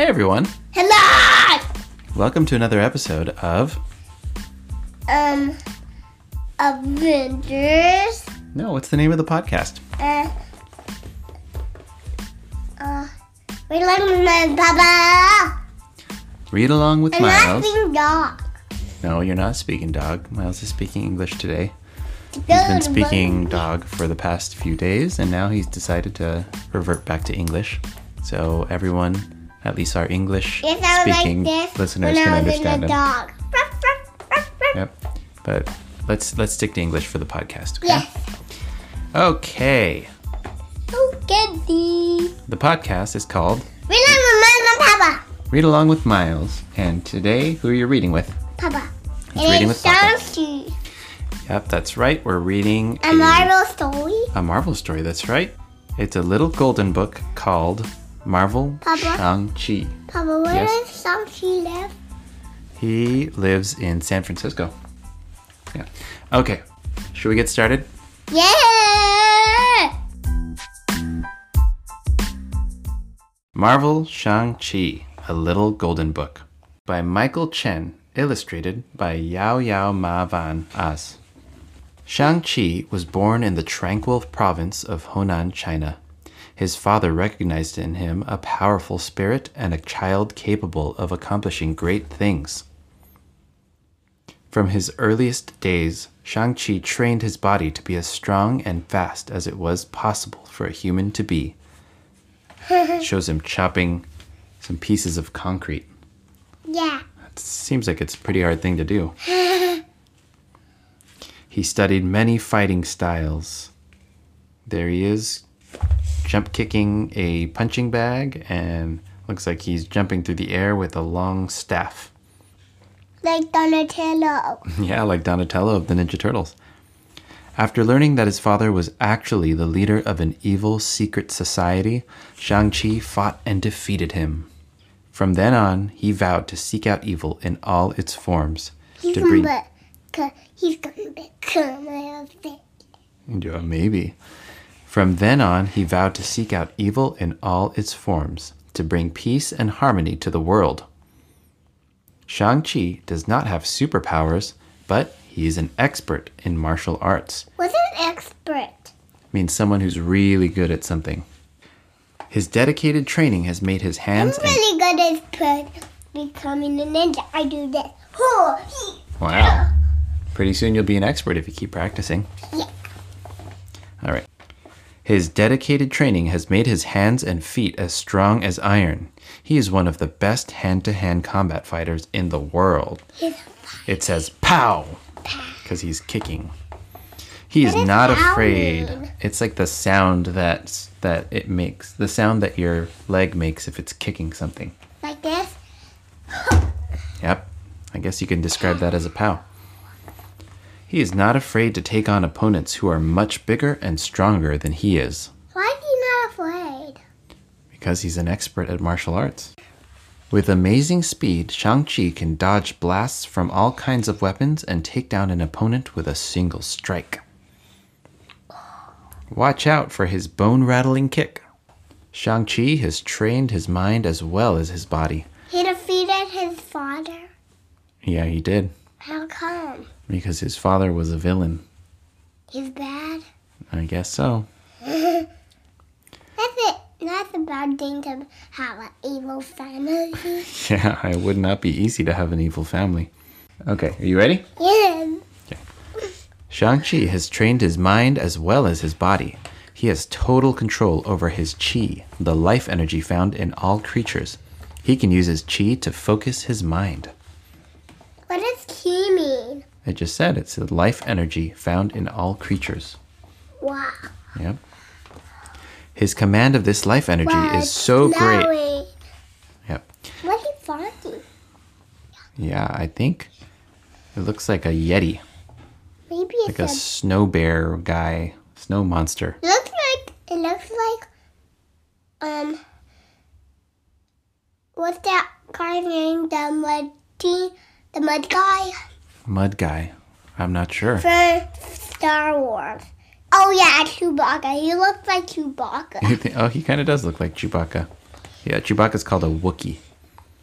Hey everyone, Hello! welcome to another episode of. Um, Avengers. No, what's the name of the podcast? Uh, uh, we like my Papa. Read along with I'm not Miles. being dog. No, you're not speaking dog. Miles is speaking English today. He's been speaking dog for the past few days, and now he's decided to revert back to English. So everyone, at least our English It sounds speaking like listeners can understand a ruff. Yep. But let's let's stick to English for the podcast. Okay. Yes. Okay. Okay. The podcast is called We like my Papa. Read Along with Miles, and today, who are you reading with? Papa. He's And reading it's with Papa. Yep, that's right. We're reading A Marvel story. a Marvel story. That's right. It's a little golden book called Marvel Papa? Shang-Chi. Papa, where Yes. does Shang-Chi live? He lives in San Francisco. Yeah. Okay. Should we get started? Yeah! Marvel Shang-Chi, A Little Golden Book by Michael Chen, illustrated by Yao Yao Ma Van As. Shang-Chi was born in the tranquil province of Honan, China. His father recognized in him a powerful spirit and a child capable of accomplishing great things. From his earliest days, Shang-Chi trained his body to be as strong and fast as it was possible for a human to be shows him chopping some pieces of concrete. Yeah. It seems like it's a pretty hard thing to do. he studied many fighting styles. There he is, jump kicking a punching bag, and looks like he's jumping through the air with a long staff. Like Donatello. Yeah, like Donatello of the Ninja Turtles. After learning that his father was actually the leader of an evil secret society, Shang-Chi fought and defeated him. From then on, he vowed to seek out evil in all its forms. He's to bring, be, he's gonna become. Yeah, maybe. From then on, he vowed to seek out evil in all its forms, to bring peace and harmony to the world. Shang-Chi does not have superpowers, but he is an expert in martial arts. What's an expert? means someone who's really good at something. His dedicated training has made his hands. I'm really good at becoming a ninja. I do this. Oh, wow. Pretty soon you'll be an expert if you keep practicing. Yeah. All right. His dedicated training has made his hands and feet as strong as iron. He is one of the best hand-to-hand combat fighters in the world. It says pow because he's kicking. He is not afraid. mean? It's like the sound that that it makes, the sound that your leg makes if it's kicking something. like this. Yep. I guess you can describe that as a pow. He is not afraid to take on opponents who are much bigger and stronger than he is, Why is he not afraid? because he's an expert at martial arts. With amazing speed, Shang-Chi can dodge blasts from all kinds of weapons and take down an opponent with a single strike. Watch out for his bone-rattling kick. Shang-Chi has trained his mind as well as his body. He defeated his father. Yeah, he did? Because his father was a villain. He's bad. I guess so. That's it. That's a bad thing to have an evil family. Yeah, it would not be easy to have an evil family. Okay, are you ready? yeah. Shang-Chi has trained his mind as well as his body. He has total control over his chi, the life energy found in all creatures. He can use his chi to focus his mind. What does key mean? I just said it's the life energy found in all creatures. Wow. Yep. His command of this life energy Wow, is so great. snowing. Yep. What is farting? Yeah, I think it looks like a yeti, Maybe like it's a a. snow bear guy, snow monster. It looks like it looks like um. What's that guy's name? The mud tea, the mud guy Mud guy. I'm not sure. for Star Wars. Oh yeah, Chewbacca. He looks like Chewbacca. Oh, he kind of does look like Chewbacca. Yeah, Chewbacca's called a Wookiee.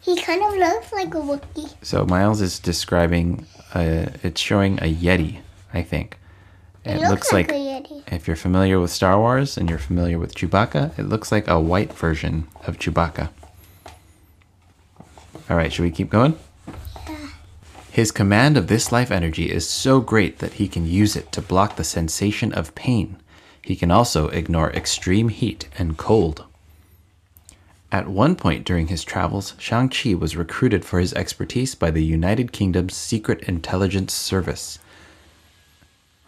He kind of looks like a Wookiee. So Miles is describing, uh, it's showing a Yeti, I think. It, looks, like, a Yeti. If you're familiar with Star Wars and you're familiar with Chewbacca, it looks like a white version of Chewbacca. All right, should we keep going? His command of this life energy is so great that he can use it to block the sensation of pain. He can also ignore extreme heat and cold. At one point during his travels, Shang-Chi was recruited for his expertise by the United Kingdom's Secret Intelligence Service.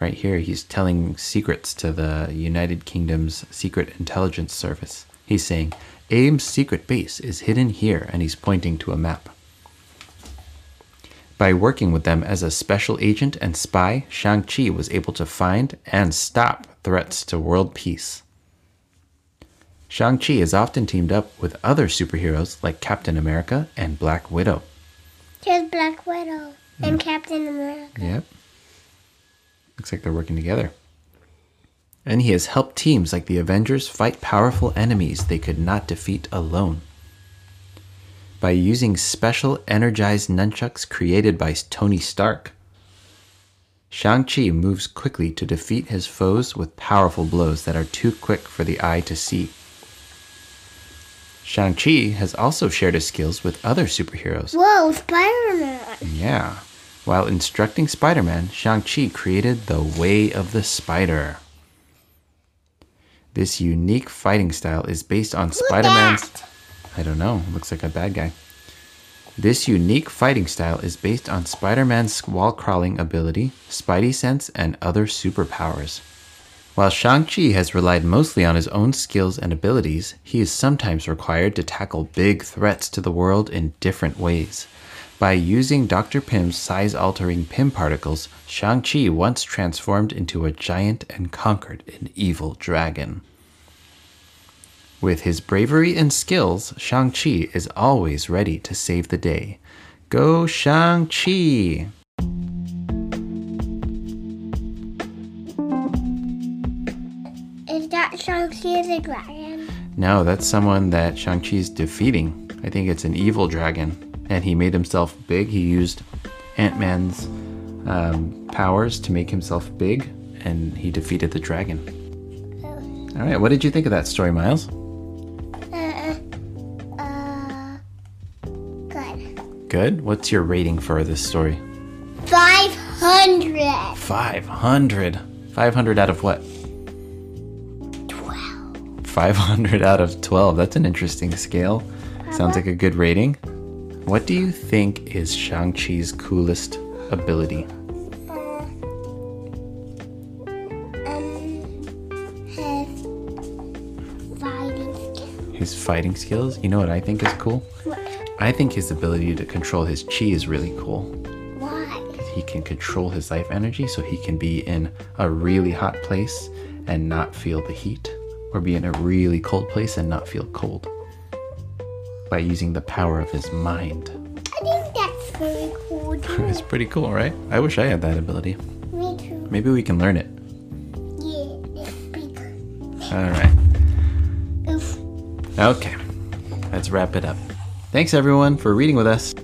Right here, he's telling secrets to the United Kingdom's Secret Intelligence Service. He's saying, AIM's secret base is hidden here, and he's pointing to a map. By working with them as a special agent and spy, Shang-Chi was able to find and stop threats to world peace. Shang-Chi is often teamed up with other superheroes like Captain America and Black Widow. Here's Black Widow and hmm. Captain America. Yep. Looks like they're working together. And he has helped teams like the Avengers fight powerful enemies they could not defeat alone. By using special energized nunchucks created by Tony Stark, Shang-Chi moves quickly to defeat his foes with powerful blows that are too quick for the eye to see. Shang-Chi has also shared his skills with other superheroes. Whoa, Spider-Man. Yeah. While instructing Spider Man, Shang-Chi created the Way of the Spider. This unique fighting style is based on Spider Man's. that? I don't know, looks like a bad guy. This unique fighting style is based on Spider Man's wall crawling ability, Spidey sense, and other superpowers. While Shang-Chi has relied mostly on his own skills and abilities, he is sometimes required to tackle big threats to the world in different ways. By using Dr. Pym's size altering Pym particles, Shang-Chi once transformed into a giant and conquered an evil dragon. With his bravery and skills, Shang-Chi is always ready to save the day. Go Shang-Chi! Is that Shang-Chi the dragon? No, that's someone that Shang-Chi's defeating. I think it's an evil dragon. And he made himself big. He used Ant-Man's um, powers to make himself big, and he defeated the dragon. All right, what did you think of that story, Miles? Good. What's your rating for this story? 500. 500. 500 out of what? 12. 500 out of 12. That's an interesting scale. Sounds like a good rating. What do you think is Shang-Chi's coolest ability? Uh, um, his fighting. His fighting skills? You know what I think is cool? What? I think his ability to control his chi is really cool. Why? He can control his life energy so he can be in a really hot place and not feel the heat, or be in a really cold place and not feel cold. By using the power of his mind. I think that's very cool too. It's pretty cool, right? I wish I had that ability. Me too. Maybe we can learn it. Yeah, it's bigger. All right. Oof. Okay. Let's wrap it up. Thanks everyone for reading with us.